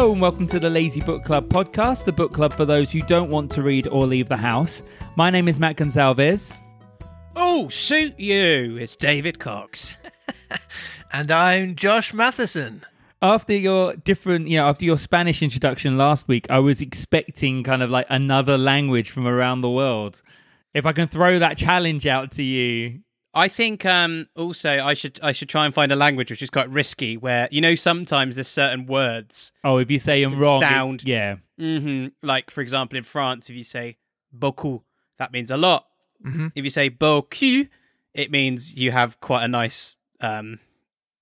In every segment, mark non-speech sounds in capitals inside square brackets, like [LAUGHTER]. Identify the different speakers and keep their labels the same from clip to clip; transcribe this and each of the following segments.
Speaker 1: Hello and welcome to the Lazy Book Club podcast, the book club for those who don't want to read or leave the house. My name is Matt Gonsalves.
Speaker 2: Oh, suit you! It's David Cox. [LAUGHS]
Speaker 3: And I'm Josh Matheson.
Speaker 1: After your different, you know, after your Spanish introduction last week, I was expecting kind of like another language from around the world. If I can throw that challenge out to you,
Speaker 2: I think um, also I should I should try and find a language which is quite risky. Where you know sometimes there's certain words.
Speaker 1: oh, if you say them wrong, it-
Speaker 2: sound.
Speaker 1: yeah,
Speaker 2: hmm Like for example, in France, if you say beaucoup, that means a lot.
Speaker 3: hmm
Speaker 2: If you say beaucoup, it means you have quite a nice, um,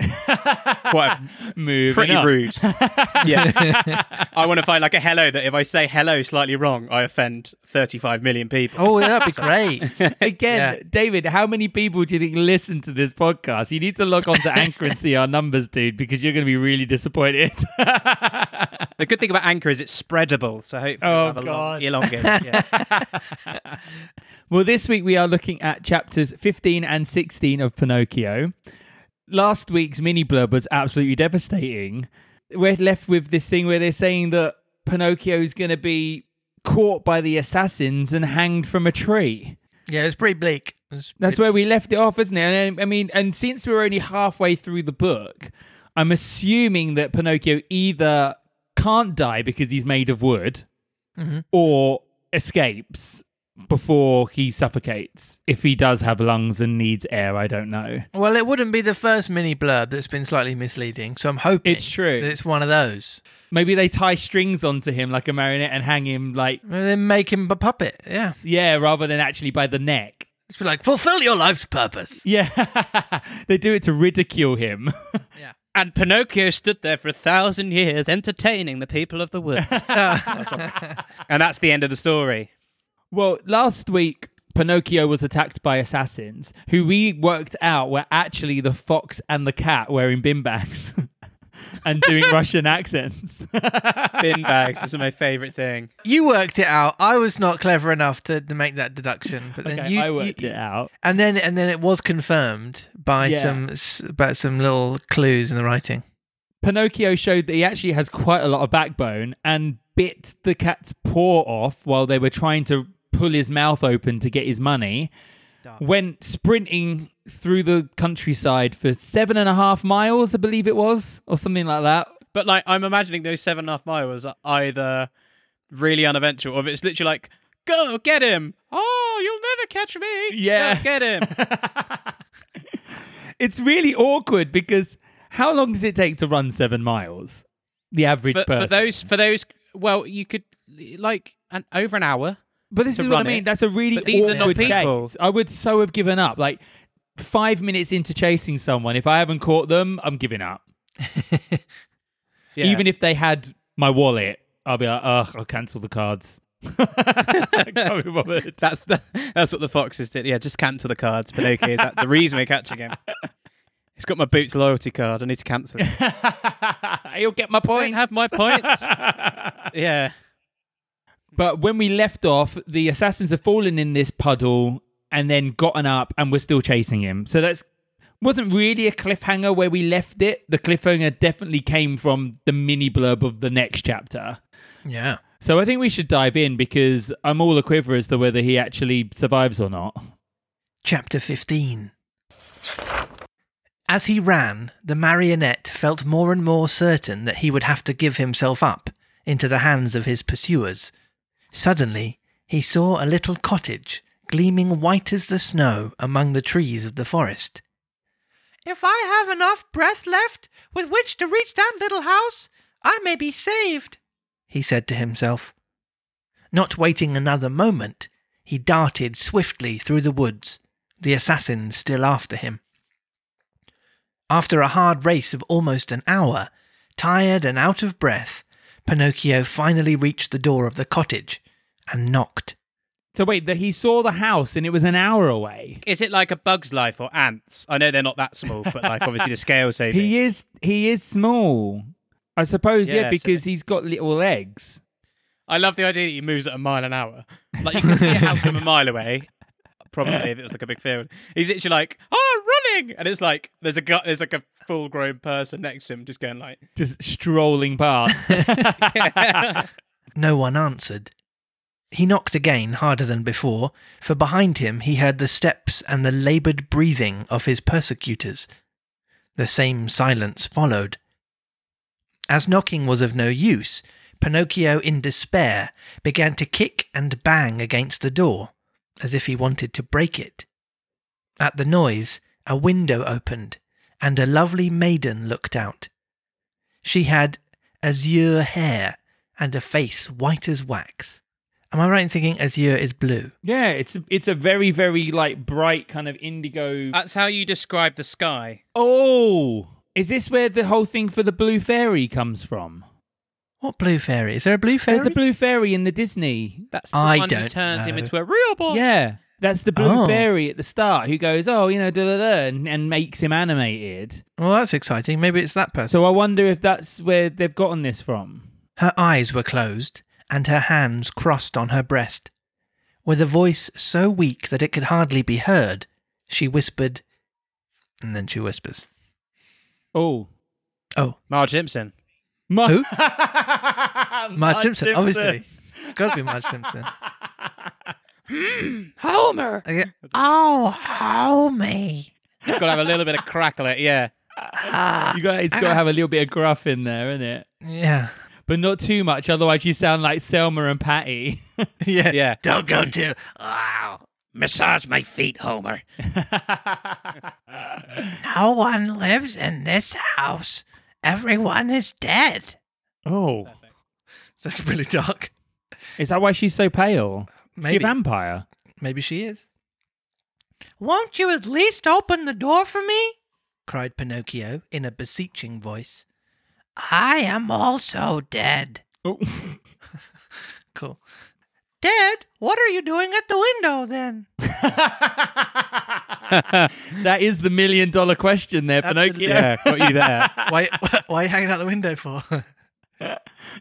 Speaker 2: quite [LAUGHS]
Speaker 1: moving
Speaker 2: pretty
Speaker 1: on.
Speaker 2: rude. [LAUGHS] yeah. I want to find like a hello that if I say hello slightly wrong, I offend 35 million people.
Speaker 3: Oh, that'd be great. [LAUGHS]
Speaker 1: Again,
Speaker 3: Yeah.
Speaker 1: David, how many people do you think listen to this podcast? You need to log on to Anchor and see our numbers, dude, because you're going to be really disappointed.
Speaker 2: The good thing about Anchor is it's spreadable, so hopefully
Speaker 1: Oh,
Speaker 2: we'll have a long,
Speaker 1: God.
Speaker 2: elongated. Yeah.
Speaker 1: well, this week we are looking at chapters 15 and 16 of Pinocchio. Last week's mini blurb was absolutely devastating. We're left with this thing where they're saying that Pinocchio's going to be caught by the assassins and hanged from a tree.
Speaker 3: Yeah, it's pretty bleak. It's
Speaker 1: That's
Speaker 3: pretty-
Speaker 1: where we left it off, isn't it? And I mean, and since we're only halfway through the book, I'm assuming that Pinocchio either can't die because he's made of wood,
Speaker 3: Mhm.
Speaker 1: or escapes before he suffocates. If he does have lungs and needs air, I don't know.
Speaker 3: Well, it wouldn't be the first mini blurb that's been slightly misleading, so I'm hoping
Speaker 1: It's true.
Speaker 3: that it's one of those.
Speaker 1: Maybe they tie strings onto him like a marionette and hang him like
Speaker 3: Maybe they make him a puppet. Yeah,
Speaker 1: yeah, rather than actually by the neck.
Speaker 3: it's be like fulfill your life's purpose.
Speaker 1: Yeah, [LAUGHS] they do it to ridicule him. [LAUGHS]
Speaker 3: Yeah.
Speaker 2: And Pinocchio stood there for a thousand years entertaining the people of the woods. [LAUGHS] and that's the end of the story.
Speaker 1: Well, last week, Pinocchio was attacked by assassins who we worked out were actually the fox and the cat wearing bin bags [LAUGHS] and doing [LAUGHS] Russian accents. [LAUGHS]
Speaker 2: Bin bags is my favourite thing.
Speaker 3: You worked it out. I was not clever enough to, to make that deduction, but then
Speaker 1: okay,
Speaker 3: you,
Speaker 1: I worked
Speaker 3: you-
Speaker 1: it out.
Speaker 3: and then and then it was confirmed by
Speaker 1: Yeah.
Speaker 3: some by some little clues in the writing.
Speaker 1: Pinocchio showed that he actually has quite a lot of backbone and bit the cat's paw off while they were trying to pull his mouth open to get his money.
Speaker 3: Dark.
Speaker 1: Went sprinting through the countryside for seven and a half miles, I believe it was, or something like that.
Speaker 2: But like, I'm imagining those seven and a half miles are either really uneventful or if it's literally like, go get him. Oh, you'll never catch me.
Speaker 1: Yeah.
Speaker 2: Go get him. [LAUGHS]
Speaker 1: it's really awkward because how long does it take to run seven miles? The average
Speaker 2: but
Speaker 1: person.
Speaker 2: for those, for those, well, you could like an over an hour.
Speaker 1: But this is what I mean.
Speaker 2: it.
Speaker 1: That's a really
Speaker 2: But these are
Speaker 1: awkward
Speaker 2: not people.
Speaker 1: date. I would so have given up. Like five minutes into chasing someone, if I haven't caught them, I'm giving up. [LAUGHS]
Speaker 2: Yeah.
Speaker 1: Even if they had my wallet, I'll be like, ugh, I'll cancel the cards. [LAUGHS] Can't be bothered. [LAUGHS]
Speaker 2: That's the, that's what the foxes did. Yeah, just cancel the cards. Pinocchio is that the reason we're catching him. He's got my Boots loyalty card. I need to cancel it.
Speaker 1: You'll get my point.
Speaker 2: have my points. yeah.
Speaker 1: But when we left off, the assassins have fallen in this puddle and then gotten up and we're still chasing him. So that's wasn't really a cliffhanger where we left it. The cliffhanger definitely came from the mini blurb of the next chapter.
Speaker 3: Yeah.
Speaker 1: So I think we should dive in because I'm all a quiver as to whether he actually survives or not.
Speaker 3: Chapter 15 As he ran, the marionette felt more and more certain that he would have to give himself up into the hands of his pursuers. Suddenly, he saw a little cottage gleaming white as the snow among the trees of the forest. If I have enough breath left with which to reach that little house, I may be saved, he said to himself. Not waiting another moment, he darted swiftly through the woods, the assassins still after him. After a hard race of almost an hour, tired and out of breath, Pinocchio finally reached the door of the cottage and knocked.
Speaker 1: So wait, that he saw the house and it was an hour away.
Speaker 2: Is it like a bug's life or ants? I know they're not that small, but like obviously the scale saving.
Speaker 1: He is he is small. I suppose, yeah,
Speaker 2: Yeah, so-
Speaker 1: because he's got little legs.
Speaker 2: I love the idea that he moves at a mile an hour. Like you can see a house from a mile away, Probably if it was like a big field. He's literally like, "Oh, running!" And it's like there's a gu- there's like a full grown person next to him, just going like,
Speaker 1: Just strolling past. [LAUGHS]
Speaker 3: No one answered. He knocked again, harder than before, for behind him he heard the steps and the laboured breathing of his persecutors. The same silence followed. As knocking was of no use, Pinocchio, in despair, began to kick and bang against the door, as if he wanted to break it. At the noise, a window opened, and a lovely maiden looked out. She had azure hair and a face white as wax. Am I right in thinking azure is blue?
Speaker 1: yeah, it's it's a very very like bright kind of indigo.
Speaker 2: "That's how you describe the sky."
Speaker 1: oh, is this where the whole thing for the blue fairy comes from?
Speaker 3: What blue fairy? Is there a blue fairy?
Speaker 1: There's a blue fairy in the Disney.
Speaker 2: That's the
Speaker 3: I
Speaker 2: one who
Speaker 3: don't
Speaker 2: turns him
Speaker 3: know.
Speaker 2: into a real boy.
Speaker 1: Yeah, that's the blue
Speaker 3: Oh.
Speaker 1: fairy at the start who goes, oh, you know, da da da, and, and makes him animated.
Speaker 3: Well, that's exciting. Maybe it's that person.
Speaker 1: So I wonder if that's where they've gotten this from.
Speaker 3: Her eyes were closed, and her hands crossed on her breast. With a voice so weak that it could hardly be heard, she whispered, and then she whispers,
Speaker 1: Oh,
Speaker 3: Oh,
Speaker 2: Marge Simpson.
Speaker 1: Mar-
Speaker 3: Who? [LAUGHS]
Speaker 1: Marge
Speaker 3: Marge Simpson, obviously. It's got to be Marge Simpson. [LAUGHS]
Speaker 2: Homer.
Speaker 3: Okay. Oh, homie.
Speaker 2: Got to have a little bit of crackle. It, yeah. Ah.
Speaker 1: you got it's got to have a little bit of gruff in there, isn't it?
Speaker 3: Yeah.
Speaker 1: But not too much, otherwise you sound like Selma and Patty. [LAUGHS]
Speaker 3: Yeah.
Speaker 2: Yeah.
Speaker 3: Don't go too.
Speaker 2: Oh, wow. Massage my feet, Homer.
Speaker 3: No one lives in this house. Everyone is dead.
Speaker 1: oh, [LAUGHS]
Speaker 3: That's really dark.
Speaker 1: is that why she's so pale? Is she a
Speaker 3: Maybe.
Speaker 1: vampire?
Speaker 3: Maybe she is. Won't you at least open the door for me? cried Pinocchio in a beseeching voice. I am also dead.
Speaker 1: Oh. [LAUGHS]
Speaker 3: Cool. Dead? What are you doing at the window then? [LAUGHS]
Speaker 1: that is the million dollar question there,
Speaker 3: Absolutely.
Speaker 1: Pinocchio.
Speaker 2: Yeah, got you there. [LAUGHS]
Speaker 3: Why, why are you hanging out the window for?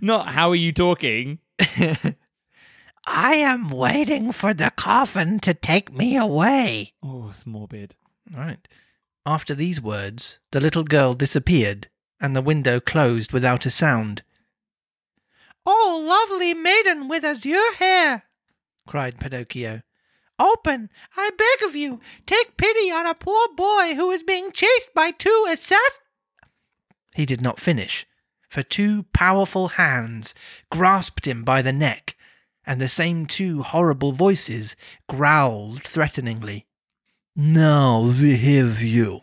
Speaker 1: Not how are you talking?
Speaker 3: I am waiting for the coffin to take me away.
Speaker 1: Oh, it's morbid.
Speaker 3: Right. After these words, the little girl disappeared, and the window closed without a sound. Oh, lovely maiden with azure hair! cried Pinocchio. Open, I beg of you. Take pity on a poor boy who is being chased by two assassins. He did not finish, for two powerful hands grasped him by the neck, and the same two horrible voices growled threateningly. Now we have you.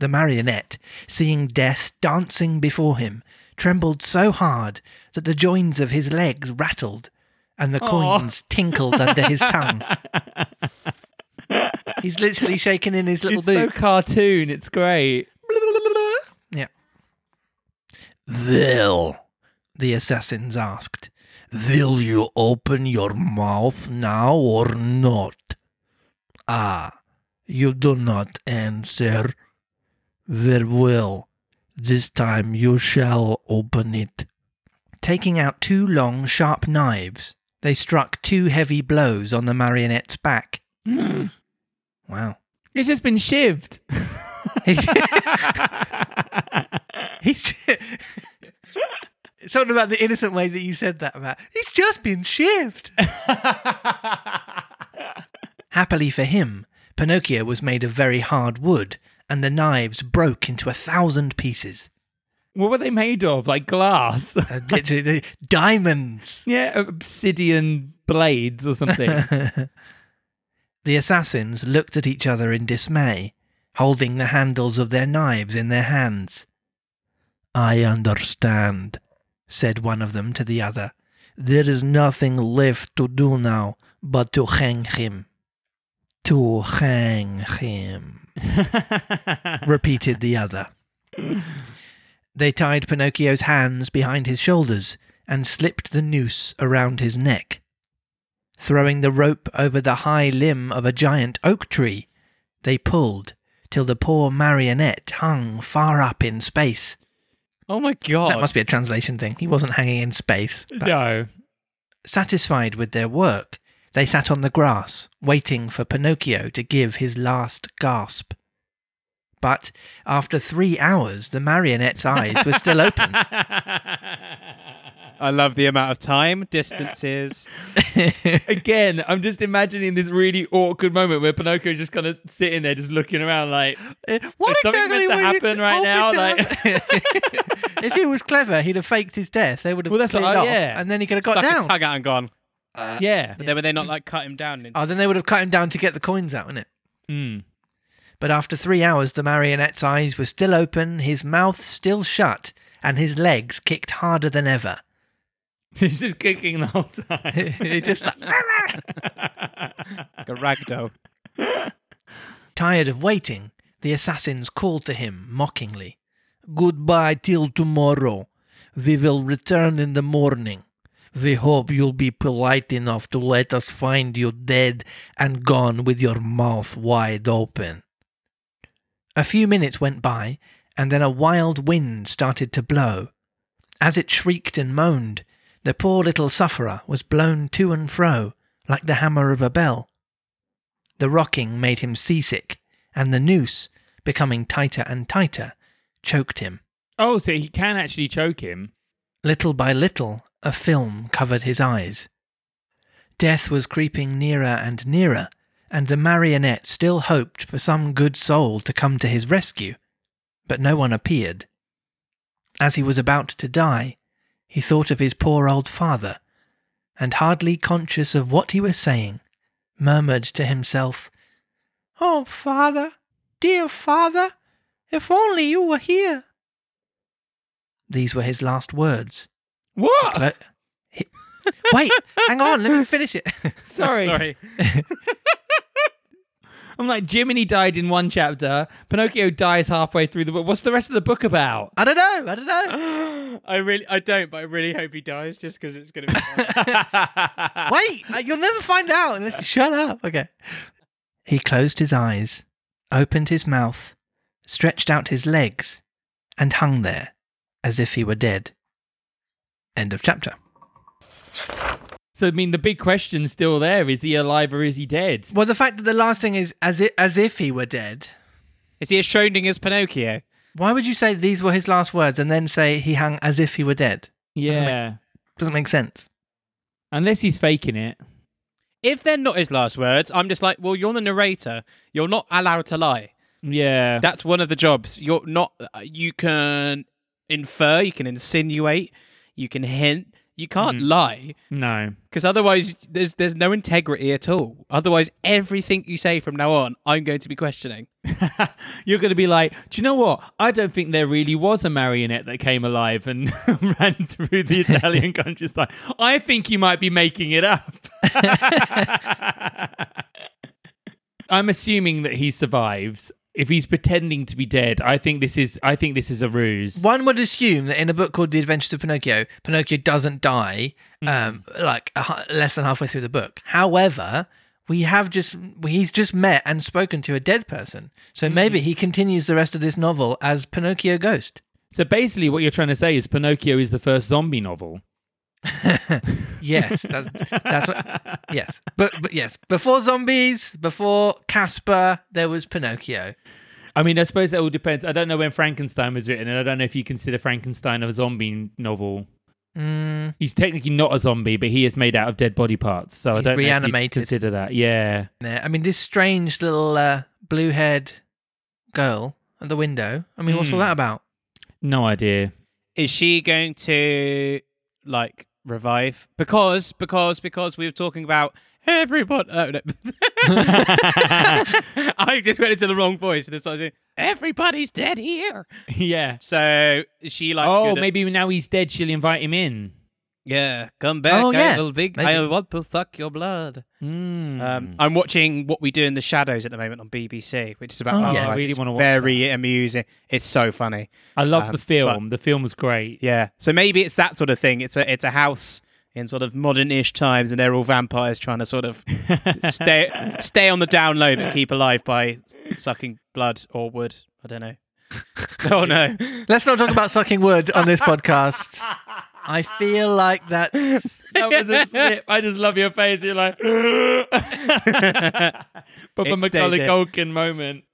Speaker 3: The marionette, seeing death dancing before him, trembled so hard that the joints of his legs rattled and the
Speaker 1: Aw.
Speaker 3: coins [LAUGHS] tinkled under his tongue. He's literally shaking in his little
Speaker 1: it's so cartoon. It's great. [LAUGHS]
Speaker 3: Yeah. Will, the assassins asked, will you open your mouth now or not? Ah, you do not answer. Very well. This time you shall open it. Taking out two long, sharp knives, they struck two heavy blows on the marionette's back.
Speaker 1: Mm.
Speaker 3: Wow.
Speaker 1: It's just been shivved. [LAUGHS]
Speaker 3: He's Just... [LAUGHS] something about the innocent way that you said that about. He's just been shivved. [LAUGHS] Happily for him, Pinocchio was made of very hard wood, and the knives broke into a thousand pieces.
Speaker 1: what were they made of? Like glass?
Speaker 3: Uh, [LAUGHS] Diamonds.
Speaker 1: yeah, obsidian blades or something. [LAUGHS]
Speaker 3: The assassins looked at each other in dismay, holding the handles of their knives in their hands. I understand, said one of them to the other. There is nothing left to do now but to hang him. To hang him, [LAUGHS] repeated the other. They tied Pinocchio's hands behind his shoulders and slipped the noose around his neck. Throwing the rope over the high limb of a giant oak tree, they pulled till the poor marionette hung far up in space.
Speaker 2: Oh my god.
Speaker 3: That must be a translation thing. He wasn't hanging in space.
Speaker 1: no.
Speaker 3: Satisfied with their work, They sat on the grass, waiting for Pinocchio to give his last gasp. But after three hours, the marionette's eyes were still open.
Speaker 2: I love the amount of time, distances. [LAUGHS]
Speaker 1: Again, I'm just imagining this really awkward moment where Pinocchio's just kind of sitting there, just looking around, like, uh,
Speaker 3: what
Speaker 1: Is something meant to happen right now? Like- [LAUGHS]
Speaker 3: if he was clever, he'd have faked his death. They would have
Speaker 1: Well, that's
Speaker 3: cleared
Speaker 1: what- oh,
Speaker 3: off,
Speaker 1: yeah.
Speaker 3: and then he could have got
Speaker 2: Stuck his
Speaker 3: down.
Speaker 2: tongue out and gone.
Speaker 1: Yeah.
Speaker 2: But then would they not like cut him down? In-
Speaker 3: Oh, then they would have cut him down to get the coins out, innit?
Speaker 1: Mm.
Speaker 3: But after three hours, the marionette's eyes were still open, his mouth still shut, and his legs kicked harder than ever. [LAUGHS]
Speaker 1: He's just kicking the whole time. [LAUGHS]
Speaker 3: He just like,
Speaker 2: like a ragdoll.
Speaker 3: tired of waiting, the assassins called to him mockingly. Goodbye till tomorrow. We will return in the morning. We hope you'll be polite enough to let us find you dead and gone with your mouth wide open. A few minutes went by, and then a wild wind started to blow. As it shrieked and moaned, the poor little sufferer was blown to and fro like the hammer of a bell. The rocking made him seasick, and the noose, becoming tighter and tighter, choked him.
Speaker 1: oh, so he can actually choke him.
Speaker 3: Little by little, a film covered his eyes. Death was creeping nearer and nearer, and the marionette still hoped for some good soul to come to his rescue, but no one appeared. As he was about to die, he thought of his poor old father, and hardly conscious of what he was saying, murmured to himself, Oh, father, dear father, if only you were here. These were his last words.
Speaker 1: What?
Speaker 3: Clo- [LAUGHS] Wait, hang on, let me finish it. [LAUGHS]
Speaker 1: Sorry.
Speaker 2: Sorry. [LAUGHS]
Speaker 1: I'm like, Jiminy died in one chapter. Pinocchio dies halfway through the book. What's the rest of the book about?
Speaker 3: I don't know, I don't know. [GASPS]
Speaker 2: I really, I don't, but I really hope he dies just because it's going to be. fun.
Speaker 3: Wait, uh, you'll never find out unless you shut up. Okay. He closed his eyes, opened his mouth, stretched out his legs, and hung there as if he were dead. End of chapter.
Speaker 1: so, I mean, the big question's still there. Is he alive or is he dead?
Speaker 3: Well, the fact that the last thing is as if, as if he were dead.
Speaker 2: Is he a Schrodinger's Pinocchio?
Speaker 3: Why would you say these were his last words and then say he hung as if he were dead?
Speaker 1: Yeah.
Speaker 3: Doesn't make sense.
Speaker 1: Unless he's faking it.
Speaker 2: If they're not his last words, I'm just like, well, you're the narrator. You're not allowed to lie.
Speaker 1: Yeah.
Speaker 2: That's one of the jobs. You're not. uh, You can infer. You can insinuate. You can hint. You can't
Speaker 1: Mhm.
Speaker 2: lie
Speaker 1: no.
Speaker 2: because otherwise, there's there's no integrity at all. Otherwise, everything you say from now on, I'm going to be questioning. [LAUGHS]
Speaker 1: You're going to be like, do you know what? I don't think there really was a marionette that came alive and [LAUGHS] ran through the Italian [LAUGHS] countryside. I think you might be making it up. I'm assuming that he survives. If he's pretending to be dead, I think this is I think this is a ruse.
Speaker 3: One would assume that in a book called The Adventures of Pinocchio, Pinocchio doesn't die um, like a, less than halfway through the book. However, we have just he's just met and spoken to a dead person, so maybe he continues the rest of this novel as Pinocchio Ghost.
Speaker 1: So basically, what you're trying to say is Pinocchio is the first zombie novel. [LAUGHS]
Speaker 3: Yes, that's that's what. Yes, but but yes, before zombies, before Casper, there was Pinocchio.
Speaker 1: I mean, I suppose that all depends. I don't know when Frankenstein was written, and I don't know if you consider Frankenstein a zombie novel.
Speaker 3: Mm,
Speaker 1: He's technically not a zombie, but he is made out of dead body parts. So
Speaker 3: He's
Speaker 1: I don't know if
Speaker 3: reanimated.
Speaker 1: consider that. Yeah.
Speaker 3: there. I mean, this strange little uh, blue-haired girl at the window. I mean, what's all
Speaker 1: Hmm.
Speaker 3: that about?
Speaker 1: No idea.
Speaker 2: Is she going to like revive? Because because because we were talking about everybody. Oh, no. [LAUGHS] I just went into the wrong voice and started saying, "Everybody's dead here."
Speaker 1: yeah.
Speaker 2: So she like?
Speaker 1: oh,
Speaker 2: good at-
Speaker 1: maybe now he's dead, she'll invite him in.
Speaker 2: Yeah, come back.
Speaker 3: Oh, yeah,
Speaker 2: I will big.
Speaker 3: maybe.
Speaker 2: I want to suck your blood.
Speaker 1: Mm.
Speaker 2: Um, I'm watching What We Do in the Shadows at the moment on BBC, which is about
Speaker 3: Oh,
Speaker 2: vampires.
Speaker 3: yeah.
Speaker 1: I really
Speaker 2: It's
Speaker 1: wanna watch
Speaker 2: Very amusing. It's so funny.
Speaker 1: I love
Speaker 2: um,
Speaker 1: the film. The film was great.
Speaker 2: Yeah. So maybe it's that sort of thing. It's a it's a house in sort of modern-ish times, and they're all vampires trying to sort of [LAUGHS] stay stay on the down low but keep alive by sucking blood or wood. I don't know. [LAUGHS] oh no.
Speaker 3: Let's not talk about sucking wood on this podcast. [LAUGHS] I feel like that's [LAUGHS]
Speaker 1: that was a [LAUGHS] slip. I just love your face. You're like, [LAUGHS] Papa
Speaker 2: It's
Speaker 1: Macaulay
Speaker 2: David.
Speaker 1: Culkin moment.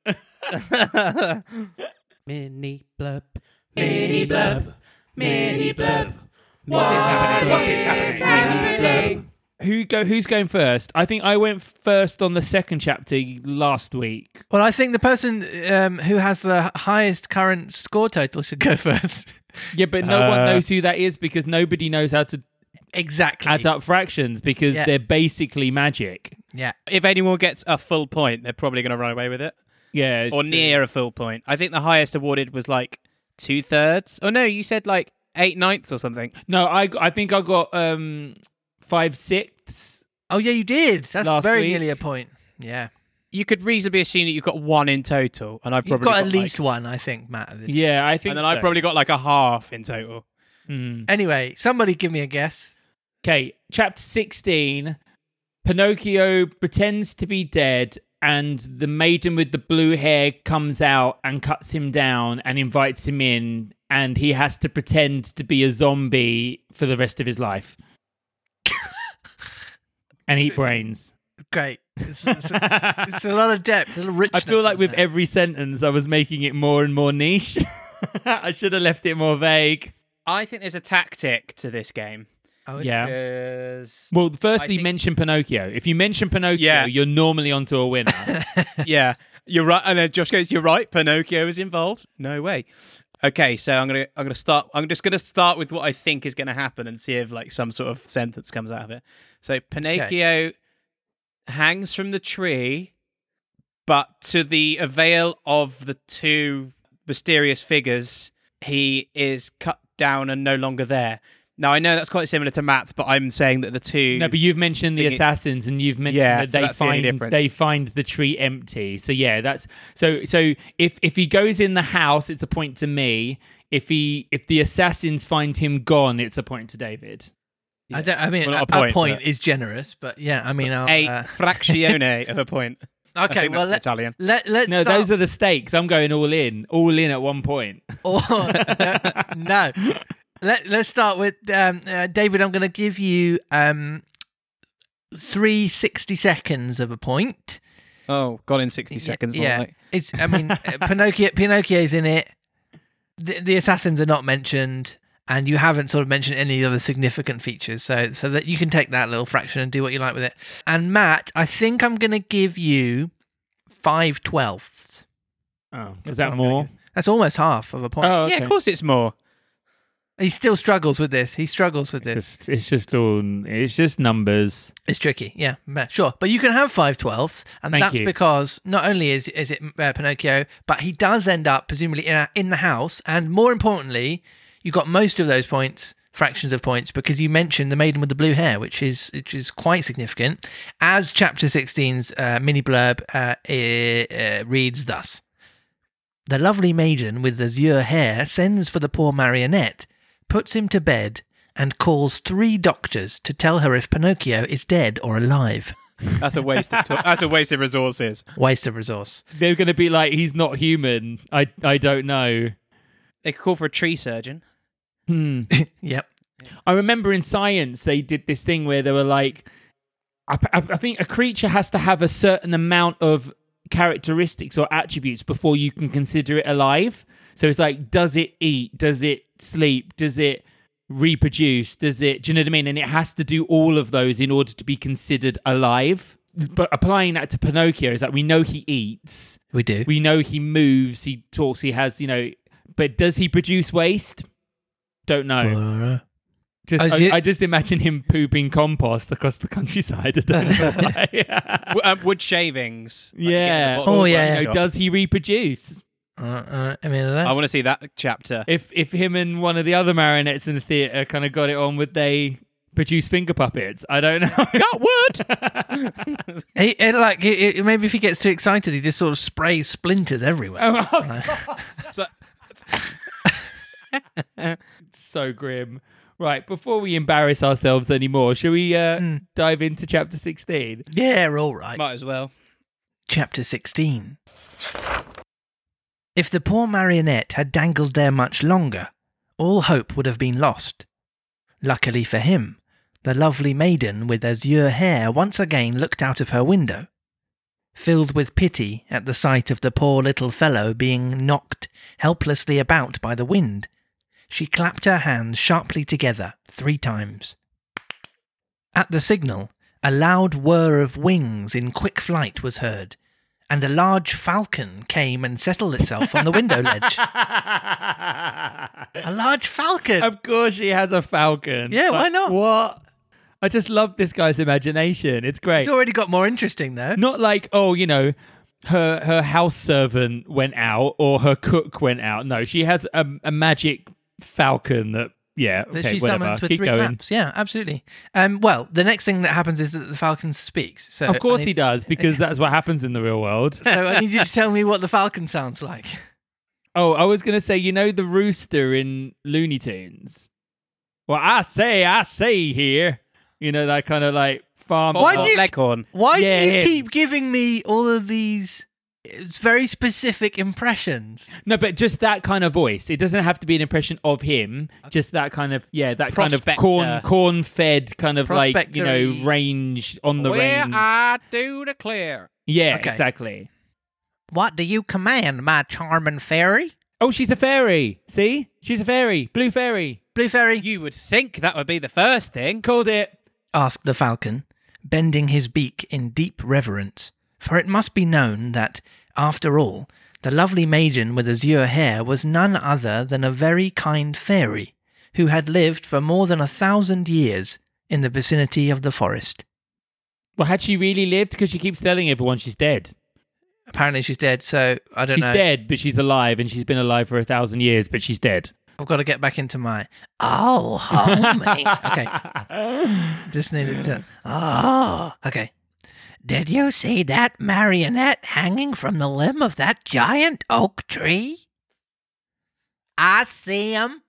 Speaker 2: Mini blub, mini blub, mini blub. What is happening? What is happening? Mini blub.
Speaker 1: Who go? Who's going first? I think I went first on the second chapter last week.
Speaker 3: well. I think the person um, who has the highest current score total should go first.
Speaker 1: Yeah, but no one
Speaker 2: Uh,
Speaker 1: knows who that is because nobody knows how to
Speaker 3: exactly.
Speaker 1: add up fractions because
Speaker 3: Yeah.
Speaker 1: they're basically magic.
Speaker 3: Yeah.
Speaker 2: If anyone gets a full point, they're probably going to run away with it,
Speaker 1: Yeah,
Speaker 2: or
Speaker 1: true.
Speaker 2: near a full point. I think the highest awarded was like two thirds. Oh no, you said like eight ninths or something.
Speaker 1: No, I I think I got um five sixths.
Speaker 3: Oh yeah, you did. That's very
Speaker 1: week.
Speaker 3: nearly a point. Yeah.
Speaker 2: You could reasonably assume that you've got one in total, and I've
Speaker 3: You've
Speaker 2: probably
Speaker 3: got at
Speaker 2: like-
Speaker 3: least one, I think, Matt. at this-
Speaker 1: Yeah, I think.
Speaker 2: and then I've
Speaker 1: so.
Speaker 2: probably got like a half in total.
Speaker 1: Mm.
Speaker 3: Anyway, somebody give me a guess.
Speaker 1: Okay, chapter 16. Pinocchio pretends to be dead, and the maiden with the blue hair comes out and cuts him down and invites him in, and he has to pretend to be a zombie for the rest of his life [LAUGHS] and eat brains.
Speaker 3: Great. It's, it's, a, it's a [LAUGHS] lot of depth, a little richness.
Speaker 1: I feel like with
Speaker 3: there.
Speaker 1: every sentence, I was making it more and more niche. [LAUGHS] I should have left it more vague.
Speaker 2: I think there's a tactic to this game.
Speaker 3: Oh,
Speaker 1: Yeah. Well, firstly,
Speaker 2: think-
Speaker 1: mention Pinocchio. If you mention Pinocchio,
Speaker 2: Yeah.
Speaker 1: you're normally onto a winner. [LAUGHS]
Speaker 2: yeah, you're right. And then Josh goes, "You're right. Pinocchio is involved. No way." Okay, so I'm gonna I'm gonna start. I'm just gonna start with what I think is gonna happen and see if like some sort of sentence comes out of it. So Pinocchio hangs from the tree, but to the avail of the two mysterious figures, he is cut down and no longer there. Now I know that's quite similar to Matt's, but I'm saying that the two
Speaker 1: No, but you've mentioned the assassins, and you've mentioned
Speaker 2: Yeah,
Speaker 1: that
Speaker 2: so
Speaker 1: they
Speaker 2: the
Speaker 1: find
Speaker 2: difference.
Speaker 1: they find the tree empty. So yeah, that's so so. If if he goes in the house, it's a point to me. If he if the assassins find him gone, it's a point to David.
Speaker 3: I, don't, I mean,
Speaker 2: Well,
Speaker 3: a,
Speaker 2: not a
Speaker 3: a
Speaker 2: point,
Speaker 3: point,
Speaker 2: but-
Speaker 3: is generous, but yeah, I mean, I'll,
Speaker 2: a
Speaker 3: uh,
Speaker 2: fractione [LAUGHS] of a point. I
Speaker 3: okay.
Speaker 2: think
Speaker 3: Well,
Speaker 2: that's
Speaker 3: let,
Speaker 2: Italian.
Speaker 3: let, let's
Speaker 1: No,
Speaker 3: start.
Speaker 1: those are the stakes. I'm going all in, all in at one point. [LAUGHS]
Speaker 3: Or, no, Let, let's start with um, uh, David. I'm going to give you um, three 60 seconds of a point.
Speaker 2: Oh, got in 60 seconds. more
Speaker 3: Yeah. It's. I mean, uh, Pinocchio. Pinocchio's in it. The, the assassins are not mentioned, and you haven't sort of mentioned any other significant features. So, so that you can take that little fraction and do what you like with it. And Matt, I think I'm going to give you five twelfths.
Speaker 1: Oh, is that more?
Speaker 3: That's almost half of a point.
Speaker 1: Oh, okay.
Speaker 2: Yeah, of course it's more.
Speaker 3: He still struggles with this. He struggles with this.
Speaker 1: Just, it's just all. It's just numbers.
Speaker 3: It's tricky, yeah, ma- sure. But you can have five twelfths, and
Speaker 1: Thank
Speaker 3: that's
Speaker 1: you.
Speaker 3: because not only is is it uh, Pinocchio, but he does end up presumably in, a, in the house, and more importantly, you got most of those points, fractions of points, because you mentioned the maiden with the blue hair, which is which is quite significant. As Chapter 16's uh, mini blurb uh, uh, reads thus: The lovely maiden with the azure hair sends for the poor marionette, puts him to bed. And calls three doctors to tell her if Pinocchio is dead or alive. [LAUGHS]
Speaker 2: That's a waste of to- that's a waste of resources.
Speaker 3: Waste of resource.
Speaker 1: They're going to be like, he's not human. I I don't know.
Speaker 2: They could call for a tree surgeon.
Speaker 1: Hmm. [LAUGHS]
Speaker 3: Yep.
Speaker 1: I remember in science they did this thing where they were like, I, I, I think a creature has to have a certain amount of characteristics or attributes before you can consider it alive. So it's like, does it eat? Does it sleep? Does it reproduce? Does it? Do you know what I mean? And it has to do all of those in order to be considered alive. But applying that to Pinocchio is that we know he eats,
Speaker 3: We do.
Speaker 1: we know he moves, he talks, he has, you know, but does he produce waste? Don't know.
Speaker 3: Uh,
Speaker 1: Just, I,
Speaker 3: you-
Speaker 1: I just imagine him pooping compost across the countryside. I don't know [LAUGHS] why. [LAUGHS]
Speaker 2: Um, wood shavings. Like,
Speaker 1: yeah.
Speaker 2: get
Speaker 3: Oh, yeah.
Speaker 1: You know, does he reproduce?
Speaker 3: uh, uh, I mean, I
Speaker 2: I want to see that chapter.
Speaker 1: If if him and one of the other marionettes in the theatre kind of got it on, would they produce finger puppets? I don't know. [LAUGHS]
Speaker 2: that would.
Speaker 3: he, he- like he, he- maybe if he gets too excited, he just sort of sprays splinters everywhere.
Speaker 1: Oh,
Speaker 2: So- [LAUGHS]
Speaker 1: so grim. Right, before we embarrass ourselves anymore, shall we uh,
Speaker 3: Mm.
Speaker 1: dive into chapter 16?
Speaker 3: Yeah, all right.
Speaker 2: might as well.
Speaker 3: Chapter 16. If the poor marionette had dangled there much longer, all hope would have been lost. Luckily for him, the lovely maiden with azure hair once again looked out of her window. Filled with pity at the sight of the poor little fellow being knocked helplessly about by the wind, she clapped her hands sharply together three times. At the signal, a loud whir of wings in quick flight was heard, and a large falcon came and settled itself on the window ledge. A large falcon!
Speaker 1: of course, she has a falcon.
Speaker 3: Yeah, why not?
Speaker 1: What? I just love this guy's imagination. It's great.
Speaker 3: It's already got more interesting, though.
Speaker 1: Not like, oh, you know, her her house servant went out or her cook went out. No, she has a, a magic falcon that, yeah,
Speaker 3: that
Speaker 1: okay,
Speaker 3: she
Speaker 1: whatever.
Speaker 3: summons with
Speaker 1: Keep
Speaker 3: three
Speaker 1: going.
Speaker 3: claps. Yeah, absolutely. Um, well, the next thing that happens is that the falcon speaks. So
Speaker 1: Of course
Speaker 3: I
Speaker 1: he does, [LAUGHS] because that's what happens in the real world.
Speaker 3: So I need you to tell me what the falcon sounds like. [LAUGHS]
Speaker 1: Oh, I was gonna say, you know the rooster in Looney Tunes. Well, I say, I say here. You know that kind of like farm.
Speaker 3: Why do you-
Speaker 2: Leghorn?
Speaker 3: Why
Speaker 1: Yeah,
Speaker 3: do you keep giving me all of these it's very specific impressions?
Speaker 1: No, but just that kind of voice. It doesn't have to be an impression of him. Just that kind of yeah, that kind of corn corn fed kind of like you know range on the
Speaker 2: Where
Speaker 1: range.
Speaker 2: I do declare.
Speaker 1: yeah,
Speaker 3: Okay.
Speaker 1: exactly.
Speaker 3: What do you command, my charming fairy?
Speaker 1: Oh, she's a fairy. See, she's a fairy, blue fairy.
Speaker 3: Blue fairy?
Speaker 2: You would think that would be the first thing.
Speaker 1: Called it.
Speaker 3: asked the falcon, bending his beak in deep reverence. For it must be known that, after all, the lovely maiden with azure hair was none other than a very kind fairy, who had lived for more than a thousand years in the vicinity of the forest.
Speaker 1: Well, had she really lived? Because she keeps telling everyone she's dead.
Speaker 3: Apparently, she's dead, so I don't
Speaker 1: She's
Speaker 3: know.
Speaker 1: She's dead, but she's alive, and she's been alive for a thousand years, but she's dead.
Speaker 3: I've got to get back into my. Oh, homie. [LAUGHS] okay. Just needed to. Oh, [LAUGHS] okay. Did you see that marionette hanging from the limb of that giant oak tree? I see him.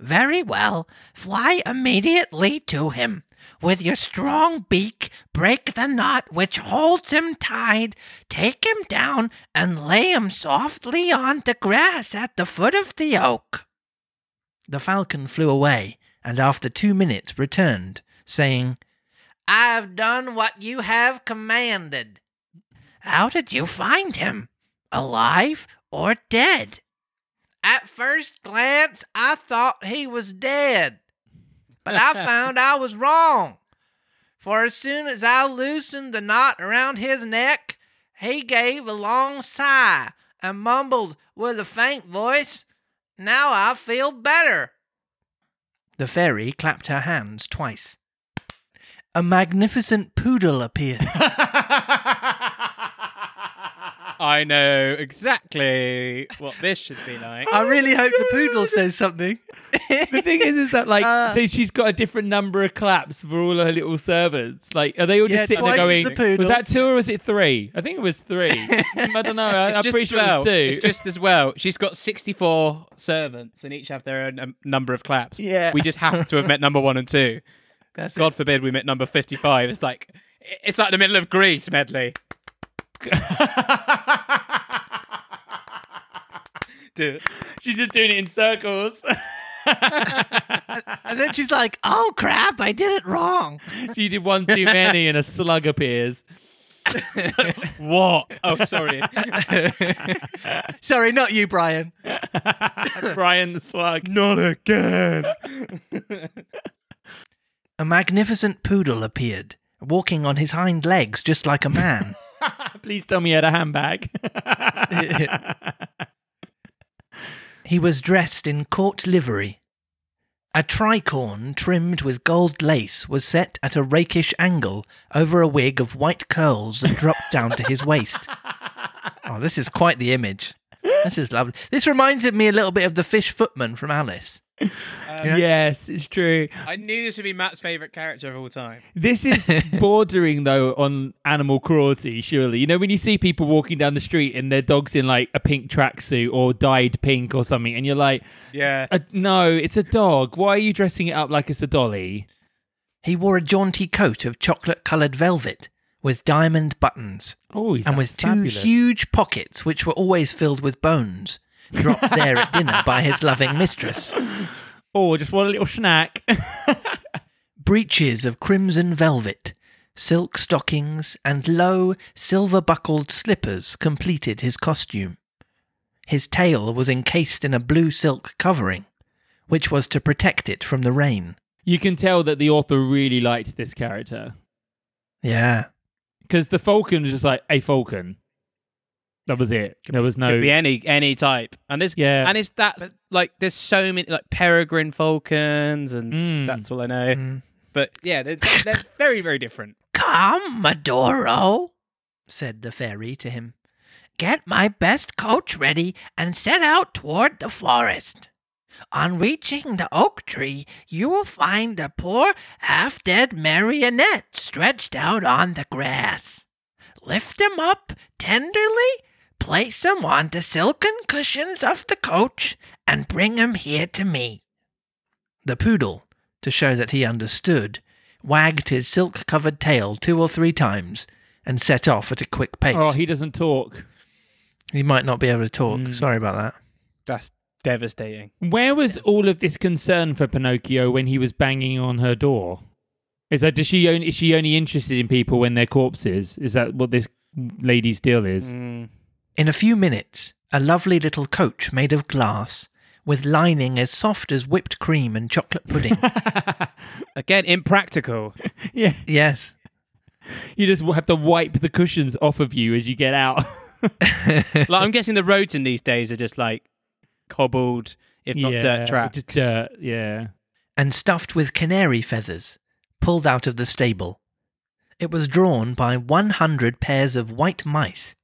Speaker 3: Very well. Fly immediately to him. With your strong beak, break the knot which holds him tied, take him down, and lay him softly on the grass at the foot of the oak. The falcon flew away, and after two minutes returned, saying, I have done what you have commanded. How did you find him? Alive or dead? At first glance, I thought he was dead, but I [LAUGHS] found I was wrong. For as soon as I loosened the knot around his neck, he gave a long sigh and mumbled with a faint voice, Now I feel better. The fairy clapped her hands twice. A magnificent poodle appeared. [LAUGHS]
Speaker 2: I know exactly what this should be like.
Speaker 3: I really hope the poodle says something.
Speaker 1: the thing is, is that like, [LAUGHS]
Speaker 3: Uh,
Speaker 1: so she's got a different number of claps for all her little servants. Like, are they all just
Speaker 3: Yeah,
Speaker 1: sitting there
Speaker 3: twice
Speaker 1: going?
Speaker 3: the poodle.
Speaker 1: Was that two or was it three? I think it was three. [LAUGHS] I don't know. I,
Speaker 2: It's
Speaker 1: I'm
Speaker 2: just
Speaker 1: pretty
Speaker 2: as
Speaker 1: sure
Speaker 2: well.
Speaker 1: it was two.
Speaker 2: It's just as well. She's got 64 servants and each have their own um, number of claps.
Speaker 1: Yeah.
Speaker 2: We just happen to have met number one and two.
Speaker 3: That's
Speaker 2: God forbid we met number 55. It's like, it's like the middle of Grease medley. [LAUGHS] Do
Speaker 1: she's just doing it in circles.
Speaker 3: And then she's like, "Oh crap! I did it wrong."
Speaker 1: she did one too many, and a slug appears. [LAUGHS]
Speaker 2: What? Oh, sorry. [LAUGHS]
Speaker 3: Sorry, not you, Brian.
Speaker 1: Brian the slug.
Speaker 2: Not again.
Speaker 3: A magnificent poodle appeared, walking on his hind legs just like a man. [LAUGHS]
Speaker 1: Please tell me he had a handbag. [LAUGHS]
Speaker 3: he was dressed in court livery. A tricorn trimmed with gold lace was set at a rakish angle over a wig of white curls that dropped down to his waist. [LAUGHS] Oh, this is quite the image. This is lovely. This reminds me a little bit of the fish footman from Alice.
Speaker 1: Yes, it's true.
Speaker 2: I knew this would be Matt's favourite character of all time.
Speaker 1: This is [LAUGHS] bordering though on animal cruelty. Surely, you know when you see people walking down the street and their dog's in like a pink tracksuit or dyed pink or something, and you're like,
Speaker 2: Yeah.
Speaker 1: uh, "No, it's a dog. Why are you dressing it up like it's a dolly?"
Speaker 3: He wore a jaunty coat of chocolate coloured velvet with diamond buttons
Speaker 1: Oh,
Speaker 3: and with two huge pockets which were always filled with bones, dropped there at dinner by his loving mistress. [LAUGHS]
Speaker 1: Oh, just want a little snack. [LAUGHS]
Speaker 3: breeches of crimson velvet, silk stockings, and low, silver buckled slippers completed his costume. His tail was encased in a blue silk covering, which was to protect it from the rain.
Speaker 1: you can tell that the author really liked this character
Speaker 3: Yeah.
Speaker 1: because the falcon was just like a falcon. That was it. There was no.
Speaker 2: Could be any any type, and this
Speaker 1: Yeah.
Speaker 2: and it's that like there's so many like peregrine falcons, and
Speaker 1: Mm.
Speaker 2: that's all I know.
Speaker 3: Mm.
Speaker 2: But yeah, they're, they're very very different. [LAUGHS]
Speaker 3: Come, Medoro, said the fairy to him. Get my best coach ready and set out toward the forest. On reaching the oak tree, you will find a poor, half dead marionette stretched out on the grass. Lift him up tenderly, place him on the silken cushions of the coach, and bring him here to me. The poodle, to show that he understood, wagged his silk covered tail two or three times and set off at a quick pace.
Speaker 1: oh, he doesn't talk.
Speaker 3: He might not be able to talk.
Speaker 1: Mm.
Speaker 3: Sorry about that.
Speaker 2: That's devastating.
Speaker 1: Where was all of this concern for Pinocchio when he was banging on her door? Is that does she only is she only interested in people when they're corpses? Is that what this lady's deal is?
Speaker 2: Mm.
Speaker 3: In a few minutes, a lovely little coach made of glass, with lining as soft as whipped cream and chocolate pudding. [LAUGHS]
Speaker 2: Again, impractical. [LAUGHS]
Speaker 1: yeah,
Speaker 3: yes.
Speaker 1: you just have to wipe the cushions off of you as you get out. [LAUGHS]
Speaker 2: like I'm guessing the roads in these days are just like cobbled, if not
Speaker 1: yeah,
Speaker 2: dirt tracks.
Speaker 1: Just dirt. Yeah.
Speaker 3: and stuffed with canary feathers, pulled out of the stable. It was drawn by one hundred pairs of white mice,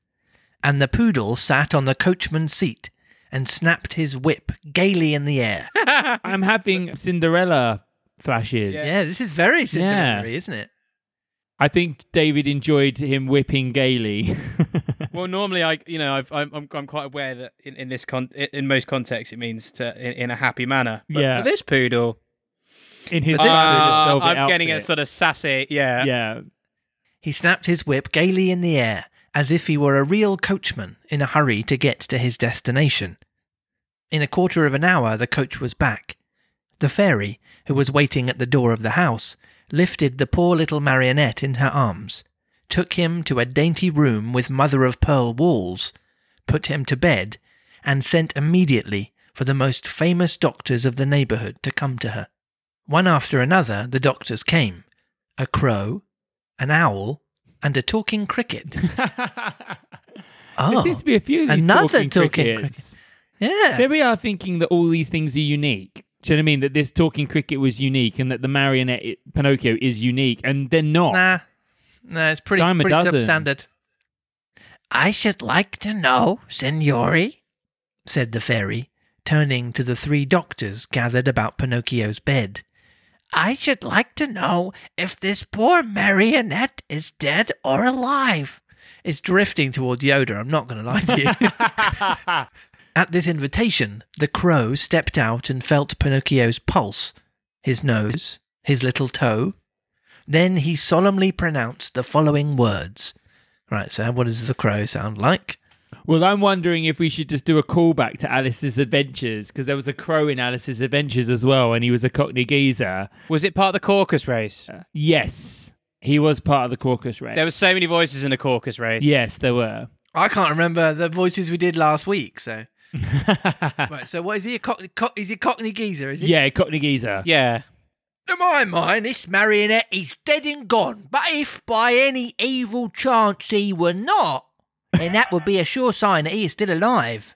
Speaker 3: and the poodle sat on the coachman's seat and snapped his whip gaily in the air. [LAUGHS]
Speaker 1: I'm having Cinderella flashes.
Speaker 2: Yeah.
Speaker 3: yeah, this is very
Speaker 1: Yeah.
Speaker 3: Cinderella, isn't it?
Speaker 1: I think David enjoyed him whipping gaily. [LAUGHS]
Speaker 2: Well, normally I, you know, I've, I'm, I'm I'm quite aware that in, in this con in, in most contexts it means to in, in a happy manner. But
Speaker 1: Yeah.
Speaker 2: For this poodle,
Speaker 1: in his
Speaker 3: But
Speaker 2: uh,
Speaker 1: velvet
Speaker 2: I'm getting a
Speaker 1: outfit.
Speaker 2: sort of sassy. Yeah.
Speaker 1: yeah.
Speaker 3: He snapped his whip gaily in the air, as if he were a real coachman in a hurry to get to his destination. In a quarter of an hour, the coach was back. The fairy, who was waiting at the door of the house, lifted the poor little marionette in her arms, took him to a dainty room with mother of pearl walls, put him to bed, and sent immediately for the most famous doctors of the neighbourhood to come to her. One after another, the doctors came a crow, an owl, and a talking cricket. [LAUGHS] oh, There
Speaker 1: seems to be a few of these
Speaker 3: another
Speaker 1: talking,
Speaker 3: talking
Speaker 1: crickets.
Speaker 3: yeah.
Speaker 1: There we are thinking that all these things are unique. Do you know what I mean? That this talking cricket was unique and that the marionette Pinocchio is unique, and they're not.
Speaker 3: Nah, nah, it's pretty,
Speaker 1: Dime a
Speaker 3: pretty substandard. I should like to know, Signori, said the fairy, turning to the three doctors gathered about Pinocchio's bed. I should like to know if this poor marionette is dead or alive. It's drifting towards Yoda, I'm not going to lie to you. [LAUGHS] At this invitation, the crow stepped out and felt Pinocchio's pulse, his nose, his little toe. Then he solemnly pronounced the following words. Right, so what does the crow sound like?
Speaker 1: Well, I'm wondering if we should just do a callback to Alice's Adventures because there was a crow in Alice's Adventures as well, and he was a Cockney geezer.
Speaker 2: Was it part of the caucus race?
Speaker 1: Uh, yes, he was part of the caucus race.
Speaker 2: There were so many voices in the caucus race.
Speaker 1: yes, there were.
Speaker 3: I can't remember the voices we did last week, so. [LAUGHS] right, so what is he? A cockney, co- is he a cockney geezer, is he?
Speaker 1: yeah, Cockney geezer.
Speaker 2: Yeah.
Speaker 3: To my mind, this marionette is dead and gone. But if by any evil chance he were not, then that would be a sure sign that he is still alive.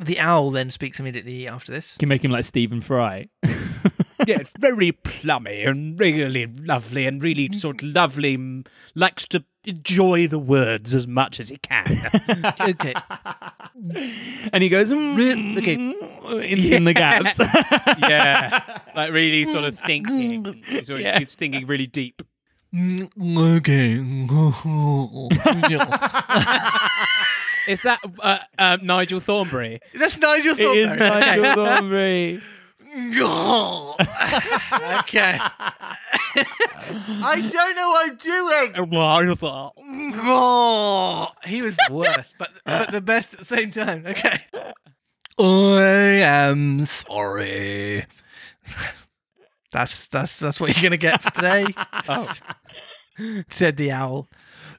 Speaker 3: The owl then speaks immediately after this.
Speaker 1: Can make him like Stephen Fry. [LAUGHS]
Speaker 2: yeah, it's very plummy and really lovely and really sort of lovely. Likes to enjoy the words as much as he can. [LAUGHS]
Speaker 3: okay.
Speaker 1: and he goes "Mm,
Speaker 3: okay.
Speaker 1: in, in the gaps. [LAUGHS]
Speaker 2: yeah, like really sort of thinking. He's, always-
Speaker 1: Yeah.
Speaker 2: he's thinking really deep.
Speaker 3: Okay. [LAUGHS]
Speaker 2: Is that uh, uh, Nigel Thornberry?
Speaker 3: That's Nigel
Speaker 1: it is
Speaker 3: Thornberry.
Speaker 1: Nigel [LAUGHS] Thornberry. [LAUGHS]
Speaker 3: okay. I don't know what I'm doing. He was the worst, but but the best at the same time. Okay. I am sorry. That's that's that's what you're gonna get for today.
Speaker 2: Oh, [LAUGHS]
Speaker 3: said the owl.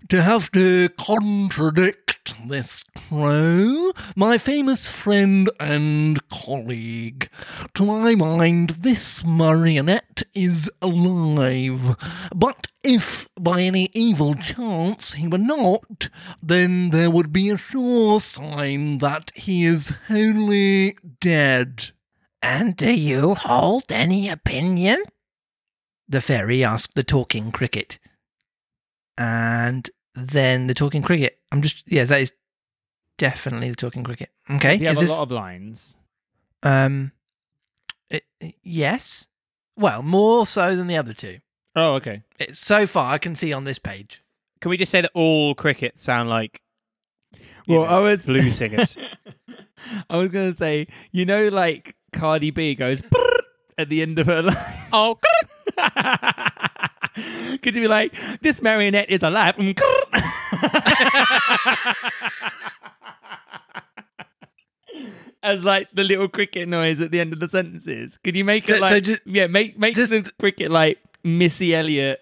Speaker 3: To have to contradict this crow, my famous friend and colleague. To my mind, this marionette is alive. But if by any evil chance he were not, then there would be a sure sign that he is wholly dead.
Speaker 4: And do you hold any opinion?
Speaker 3: The fairy asked the talking cricket. And then the talking cricket. I'm just yes, that is definitely the talking cricket. Okay,
Speaker 1: You have
Speaker 3: is
Speaker 1: a
Speaker 3: this
Speaker 1: lot of lines.
Speaker 3: um, it, yes? Well, more so than the other two.
Speaker 1: Oh, okay.
Speaker 3: It, so far, I can see on this page.
Speaker 2: can we just say that all crickets sound like
Speaker 1: Well,
Speaker 2: know,
Speaker 1: I was
Speaker 2: blue [LAUGHS] singers?
Speaker 1: I was gonna say, you know, like Cardi B goes at the end of her [LAUGHS] line.
Speaker 2: oh, [LAUGHS] [LAUGHS]
Speaker 1: Could you be like, this marionette is alive? Mm, [LAUGHS] As like the little cricket noise at the end of the sentences. Could you make it
Speaker 3: so
Speaker 1: like
Speaker 3: ju-
Speaker 1: yeah, make make
Speaker 3: just-
Speaker 1: the cricket like Missy Elliott,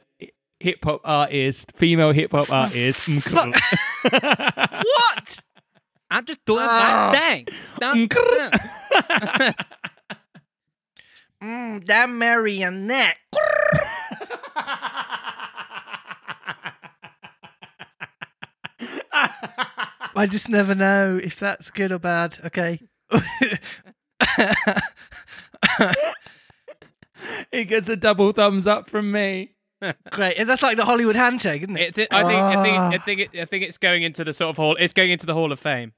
Speaker 1: hip hop artist, female hip hop [LAUGHS] artist. Mm,
Speaker 3: What?
Speaker 2: I'm just doing
Speaker 3: Ah.
Speaker 2: my thing.
Speaker 1: Mm,
Speaker 3: Mm, that marionette. I just never know if that's good or bad. Okay. [LAUGHS]
Speaker 1: it gets a double thumbs up from me.
Speaker 3: Great. That's like the Hollywood handshake, isn't it?
Speaker 2: It's. It, I think. I think. I
Speaker 1: Ah.
Speaker 2: think. It, I think it's going into the sort of hall. It's going into the Hall of Fame.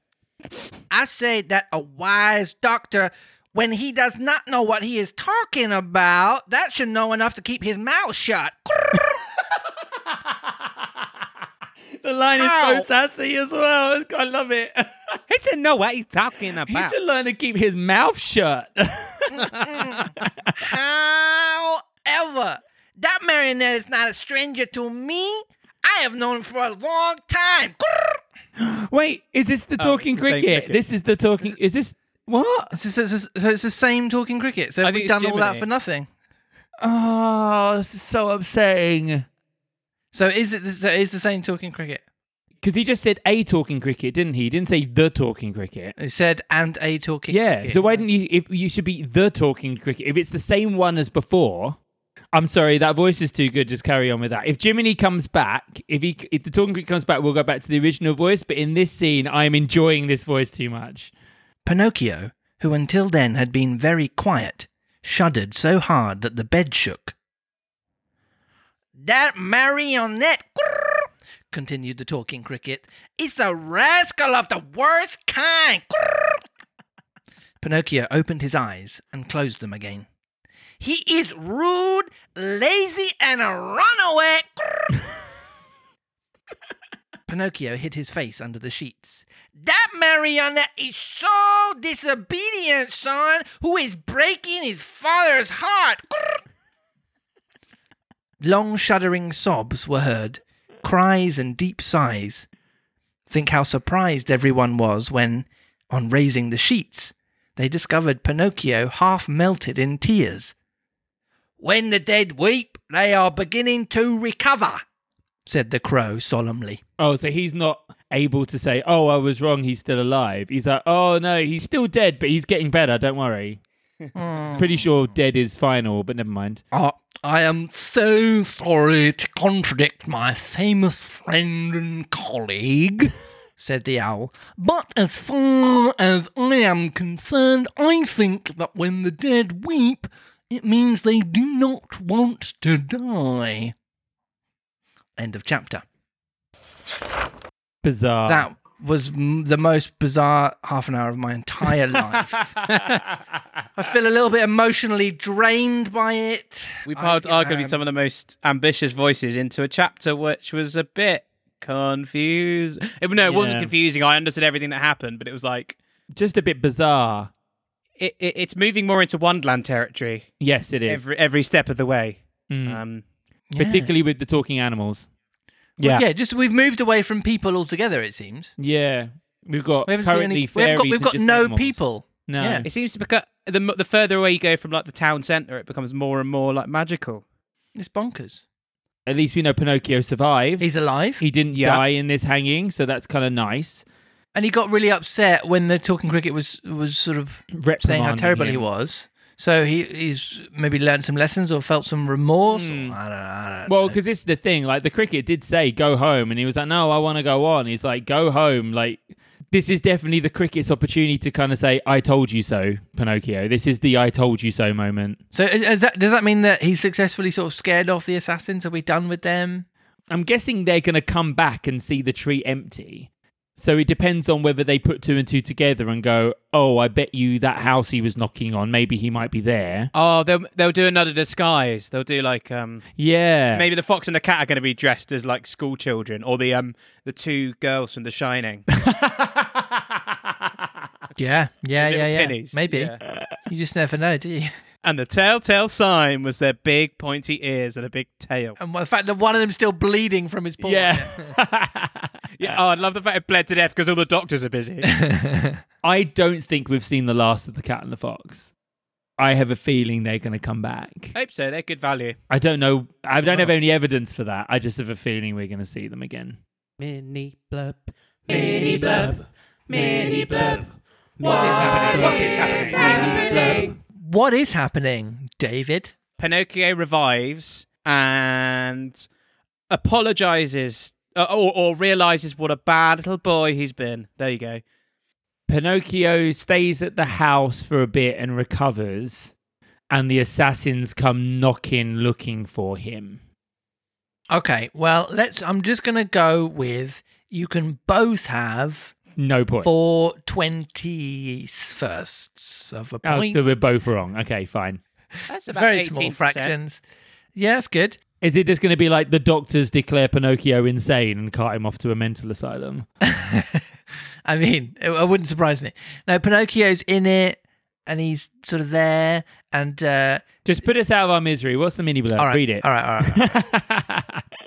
Speaker 3: I say that a wise doctor, when he does not know what he is talking about, that should know enough to keep his mouth shut.
Speaker 1: The line
Speaker 3: How?
Speaker 1: is so sassy as well. I love it. [LAUGHS]
Speaker 2: He should know what he's talking about.
Speaker 1: He should learn to keep his mouth shut. [LAUGHS]
Speaker 3: However, that marionette is not a stranger to me. I have known him for a long time.
Speaker 1: Wait, is this the
Speaker 2: Oh,
Speaker 1: talking
Speaker 2: it's the same
Speaker 1: cricket?
Speaker 2: cricket.
Speaker 1: This is the talking. Is this what?
Speaker 3: So, so- so- so it's the same talking cricket. So
Speaker 2: I
Speaker 3: we've
Speaker 2: think
Speaker 3: done
Speaker 2: it's
Speaker 3: all that
Speaker 2: Jiminy.
Speaker 3: for nothing.
Speaker 1: Oh, this is so upsetting.
Speaker 3: So is it? So it's the same talking cricket.
Speaker 1: Because he just said a talking cricket, didn't he? He didn't say the talking cricket.
Speaker 3: He said and a talking.
Speaker 1: Yeah.
Speaker 3: cricket.
Speaker 1: So why didn't you? If you should be the talking cricket. If it's the same one as before. I'm sorry, that voice is too good. Just carry on with that. If Jiminy comes back, if he if the talking cricket comes back, we'll go back to the original voice. But in this scene, I'm enjoying this voice too much.
Speaker 3: Pinocchio, who until then had been very quiet, shuddered so hard that the bed shook. That marionette, continued the talking cricket, is a rascal of the worst kind. Pinocchio opened his eyes and closed them again. He is rude, lazy, and a runaway. [LAUGHS] Pinocchio hid his face under the sheets. That marionette is so disobedient, son, who is breaking his father's heart. Long shuddering sobs were heard, cries and deep sighs. Think how surprised everyone was when, on raising the sheets, they discovered Pinocchio half melted in tears. When the dead weep, they are beginning to recover, said the crow solemnly.
Speaker 1: Oh, so he's not able to say, "Oh, I was wrong. He's still alive." He's like, "Oh no, he's still dead, but he's getting better. Don't worry." Pretty sure dead is final, but never mind.
Speaker 3: Uh, I am so sorry to contradict my famous friend and colleague, [LAUGHS] said the owl. But as far as I am concerned, I think that when the dead weep, it means they do not want to die. End of chapter.
Speaker 1: Bizarre.
Speaker 3: That was m- the most bizarre half an hour of my entire life. [LAUGHS] I feel a little bit emotionally drained by it.
Speaker 2: We
Speaker 3: I-
Speaker 2: piled arguably
Speaker 3: um,
Speaker 2: some of the most ambitious voices into a chapter which was a bit confused. Eh, No, it wasn't confusing. I understood everything that happened, but it was like
Speaker 1: Just a bit bizarre.
Speaker 2: it, it, it's moving more into Wonderland territory
Speaker 1: Yes, it is.
Speaker 2: every every step of the way.
Speaker 1: Mm.
Speaker 2: Um,
Speaker 3: Yeah.
Speaker 1: Particularly with the talking animals.
Speaker 2: Yeah.
Speaker 3: yeah, just we've moved away from people altogether. It seems
Speaker 1: Yeah, we've got
Speaker 3: we haven't seen
Speaker 1: currently
Speaker 3: any. We haven't got,
Speaker 1: fairies
Speaker 3: we've
Speaker 1: and
Speaker 3: got
Speaker 1: just
Speaker 3: no
Speaker 1: animals.
Speaker 3: people.
Speaker 1: No.
Speaker 3: Yeah.
Speaker 2: It seems to become the m- the further away you go from like the town centre, it becomes more and more like magical.
Speaker 3: It's bonkers.
Speaker 1: At least we know Pinocchio survived.
Speaker 3: He's alive,
Speaker 1: he didn't
Speaker 2: Yeah.
Speaker 1: die in this hanging, so that's kind of nice.
Speaker 3: and he got really upset when the talking cricket was was sort of saying how
Speaker 1: Reprimanding
Speaker 3: terrible he
Speaker 1: him.
Speaker 3: was. So he he's maybe learned some lessons or felt some remorse.
Speaker 2: Hmm.
Speaker 3: Or, I don't know. I don't
Speaker 1: Well, because this is the thing. Like the cricket did say, "Go home," and he was like, "No, I want to go on." He's like, "Go home." Like this is definitely the cricket's opportunity to kind of say, "I told you so," Pinocchio. This is the "I told you so" moment.
Speaker 3: so is that, does that mean that he's successfully sort of scared off the assassins? Are we done with them?
Speaker 1: I'm guessing they're going to come back and see the tree empty. So it depends on whether they put two and two together and go, "Oh, I bet you that house he was knocking on, maybe he might be there."
Speaker 2: Oh, they'll they'll do another disguise. They'll do like um
Speaker 1: Yeah.
Speaker 2: maybe the fox and the cat are going to be dressed as like school children, or the um the two girls from The Shining. [LAUGHS]
Speaker 3: Yeah, yeah, yeah, yeah.
Speaker 2: pennies.
Speaker 3: Maybe
Speaker 2: Yeah.
Speaker 3: you just never know, do you?
Speaker 2: And the telltale sign was their big pointy ears and a big tail.
Speaker 3: And the fact that one of them's still bleeding from his paw.
Speaker 1: yeah. [LAUGHS]
Speaker 2: Yeah, oh, I'd love the fact it bled to death because all the doctors are busy. [LAUGHS]
Speaker 1: I don't think we've seen the last of the cat and the fox. I have a feeling they're going to come back.
Speaker 2: Hope so. They're good value.
Speaker 1: I don't know. I don't have any evidence for that. I just have a feeling we're going to see them again.
Speaker 2: Mini blub, mini blub, mini blub. What is happening? What is happening? Mini blub.
Speaker 3: What is happening, David?
Speaker 2: Pinocchio revives and apologizes uh, or, or realizes what a bad little boy he's been. There you go.
Speaker 1: Pinocchio stays at the house for a bit and recovers, and the assassins come knocking looking for him.
Speaker 3: Okay, well, let's. I'm just gonna go with you can both have
Speaker 1: No point.
Speaker 3: four twenty firsts of a
Speaker 1: Oh,
Speaker 3: point.
Speaker 1: so we're both wrong. Okay, fine.
Speaker 2: That's about
Speaker 3: Very
Speaker 2: 18%.
Speaker 3: small fractions. Yeah, that's good.
Speaker 1: Is it just going to be like the doctors declare Pinocchio insane and cart him off to a mental asylum? [LAUGHS]
Speaker 3: I mean, it, it wouldn't surprise me. No, Pinocchio's in it, and he's sort of there, and uh,
Speaker 1: Just put us out of our misery. What's the mini blurb?
Speaker 3: all right,
Speaker 1: Read it.
Speaker 3: All right, all right. all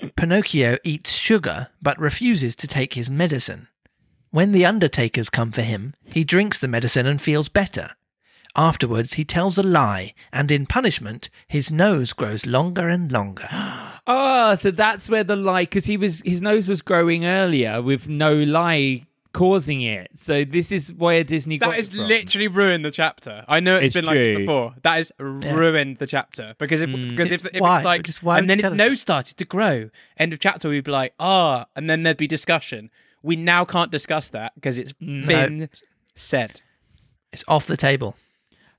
Speaker 3: right. [LAUGHS] Pinocchio eats sugar but refuses to take his medicine. When the undertakers come for him, he drinks the medicine and feels better. Afterwards, he tells a lie, and in punishment, his nose grows longer and longer.
Speaker 1: Oh, [GASPS] so that's where the lie, because he was his nose was growing earlier with no lie causing it. So this is where Disney got
Speaker 2: That has
Speaker 1: it from.
Speaker 2: literally ruined the chapter. I know it's
Speaker 1: It's
Speaker 2: been like
Speaker 1: true.
Speaker 2: it before. That has ruined the chapter because if
Speaker 1: Mm.
Speaker 2: because if, if
Speaker 3: Why?
Speaker 2: it's like
Speaker 3: Just why
Speaker 2: and then his nose started to grow. End of chapter, we'd be like, ah, and then there'd be discussion. We now can't discuss that because it's
Speaker 1: No.
Speaker 2: been said.
Speaker 3: It's off the table.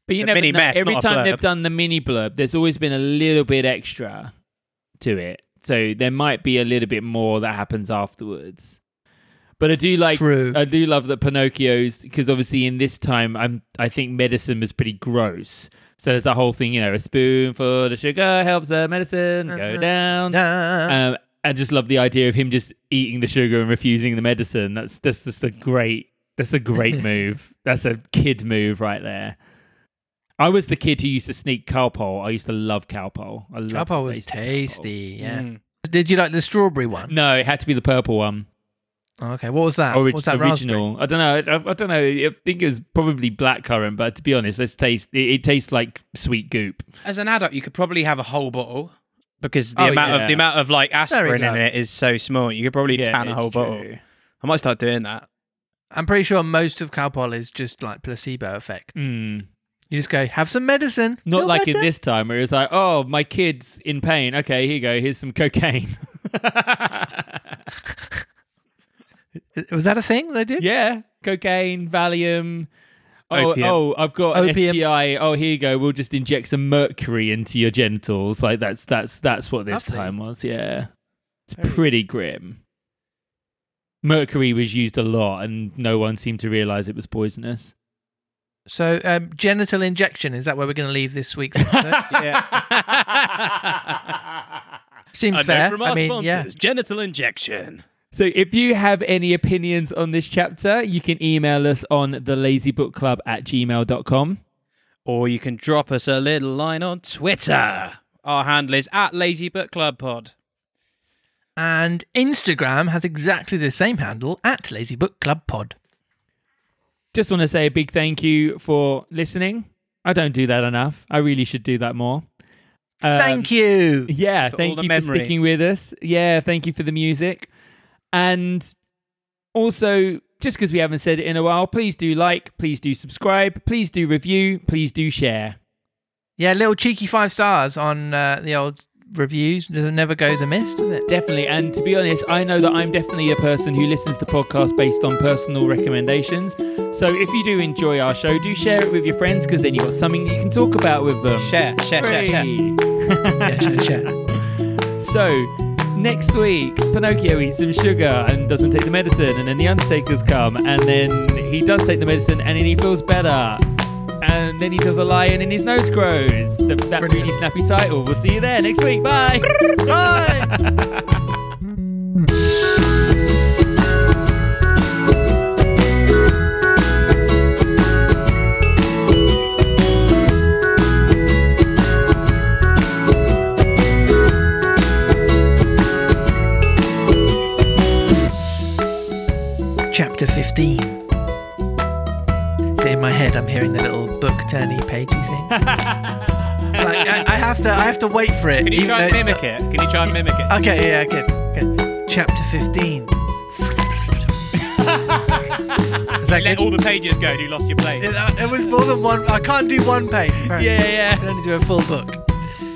Speaker 1: But you
Speaker 2: a
Speaker 1: never
Speaker 2: mini
Speaker 1: know.
Speaker 2: mess,
Speaker 1: Every time they've done the mini blurb, there's always been a little bit extra to it. So there might be a little bit more that happens afterwards. But I do like
Speaker 3: True.
Speaker 1: I do love that Pinocchio's because obviously in this time I'm I think medicine was pretty gross. So there's the whole thing, you know, a spoonful of sugar helps the medicine go
Speaker 3: Uh-huh.
Speaker 1: down. Um, I just love the idea of him just eating the sugar and refusing the medicine. That's that's just a great that's a great [LAUGHS] move. That's a kid move right there. I was the kid who used to sneak Calpol. I used to love Calpol. I love
Speaker 3: Calpol
Speaker 1: the
Speaker 3: was
Speaker 1: taste of Calpol.
Speaker 3: tasty. Yeah.
Speaker 2: Mm.
Speaker 3: Did you like the strawberry one?
Speaker 1: No, it had to be the purple one.
Speaker 3: Oh, okay. What was that?
Speaker 1: Orig-
Speaker 3: what was that raspberry?
Speaker 1: original. I don't know. I, I don't know. I think it was probably blackcurrant, but to be honest, let's taste. It, it tastes like sweet goop.
Speaker 2: As an adult, you could probably have a whole bottle because the
Speaker 3: Oh,
Speaker 2: amount
Speaker 1: yeah.
Speaker 2: of the amount of like aspirin in it is so small. You could probably
Speaker 1: Yeah,
Speaker 2: tan a
Speaker 1: it's
Speaker 2: whole bottle.
Speaker 1: true.
Speaker 2: I might start doing that.
Speaker 3: I'm pretty sure most of Calpol is just like placebo effect.
Speaker 1: Mm.
Speaker 3: You just go, have some medicine.
Speaker 1: Not
Speaker 3: Feel
Speaker 1: like in
Speaker 3: better."
Speaker 1: this time where it's like, oh, my kid's in pain. Okay, here you go. Here's some cocaine. [LAUGHS]
Speaker 3: Was that a thing they did?
Speaker 1: yeah, cocaine, Valium. Oh,
Speaker 2: Opium.
Speaker 1: oh, I've got
Speaker 3: Opium.
Speaker 1: an STI. Oh, here you go. We'll just inject some mercury into your genitals. Like that's that's that's what this
Speaker 3: Lovely.
Speaker 1: time was. Yeah, it's
Speaker 3: Very-
Speaker 1: pretty grim. Mercury was used a lot, and no one seemed to realize it was poisonous.
Speaker 3: So, um, genital injection, is that where we're going to leave this week's episode? [LAUGHS] Yeah. Seems [LAUGHS]
Speaker 2: A
Speaker 3: fair.
Speaker 2: from our
Speaker 3: I mean,
Speaker 2: sponsors,
Speaker 3: yeah.
Speaker 2: genital injection.
Speaker 1: So if you have any opinions on this chapter, you can email us on thelazybookclub at gmail.com.
Speaker 2: Or you can drop us a little line on Twitter. Our handle is at Lazy Book Club Pod.
Speaker 3: And Instagram has exactly the same handle at Lazy Book Club Pod.
Speaker 1: just want to say a big thank you for listening. I don't do that enough. I really should do that more. Um,
Speaker 3: Thank you.
Speaker 1: Yeah,
Speaker 2: For
Speaker 1: thank
Speaker 2: the
Speaker 1: you for sticking with us. Yeah, thank you for the music. And also, just because we haven't said it in a while, please do like, please do subscribe, please do review, please do share.
Speaker 3: Yeah, little cheeky five stars on uh, the old reviews. It never goes amiss, does it?
Speaker 1: Definitely. And to be honest, I know that I'm definitely a person who listens to podcasts based on personal recommendations. So if you do enjoy our show, do share it with your friends because then you've got something you can talk about with them.
Speaker 2: Share, share, share, share. [LAUGHS]
Speaker 3: Yeah, share, share. [LAUGHS]
Speaker 1: So, next week, Pinocchio eats some sugar and doesn't take the medicine, and then the Undertaker's come, and then he does take the medicine, and then he feels better. And then he tells a lie, and then his nose grows. Th- that really snappy title. We'll see you there next week. Bye.
Speaker 3: Bye. [LAUGHS] have to, I have to wait for it.
Speaker 2: Can you try and mimic it? Can you try and mimic it?
Speaker 3: Okay, yeah, good, good. Chapter 15. [LAUGHS] Is that
Speaker 2: Let
Speaker 3: good?
Speaker 2: all the pages go and you lost your place.
Speaker 3: It, uh, it was more than one. I can't do one page. apparently.
Speaker 1: yeah,
Speaker 3: I
Speaker 1: yeah.
Speaker 3: can only do a full book.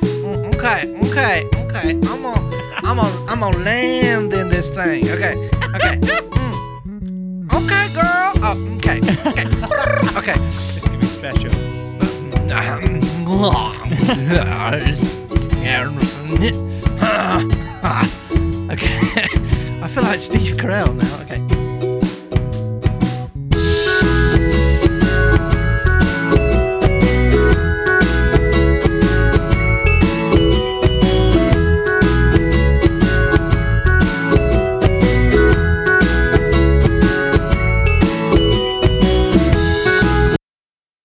Speaker 3: Mm, Okay, okay, okay. I'm on, I'm on, I'm on land in this thing. Okay, okay. Mm. Okay, girl. Oh, okay, okay, [LAUGHS] okay.
Speaker 2: This could be special. [LAUGHS] [LAUGHS]
Speaker 3: okay. [LAUGHS] I feel like Steve Carell now. Okay.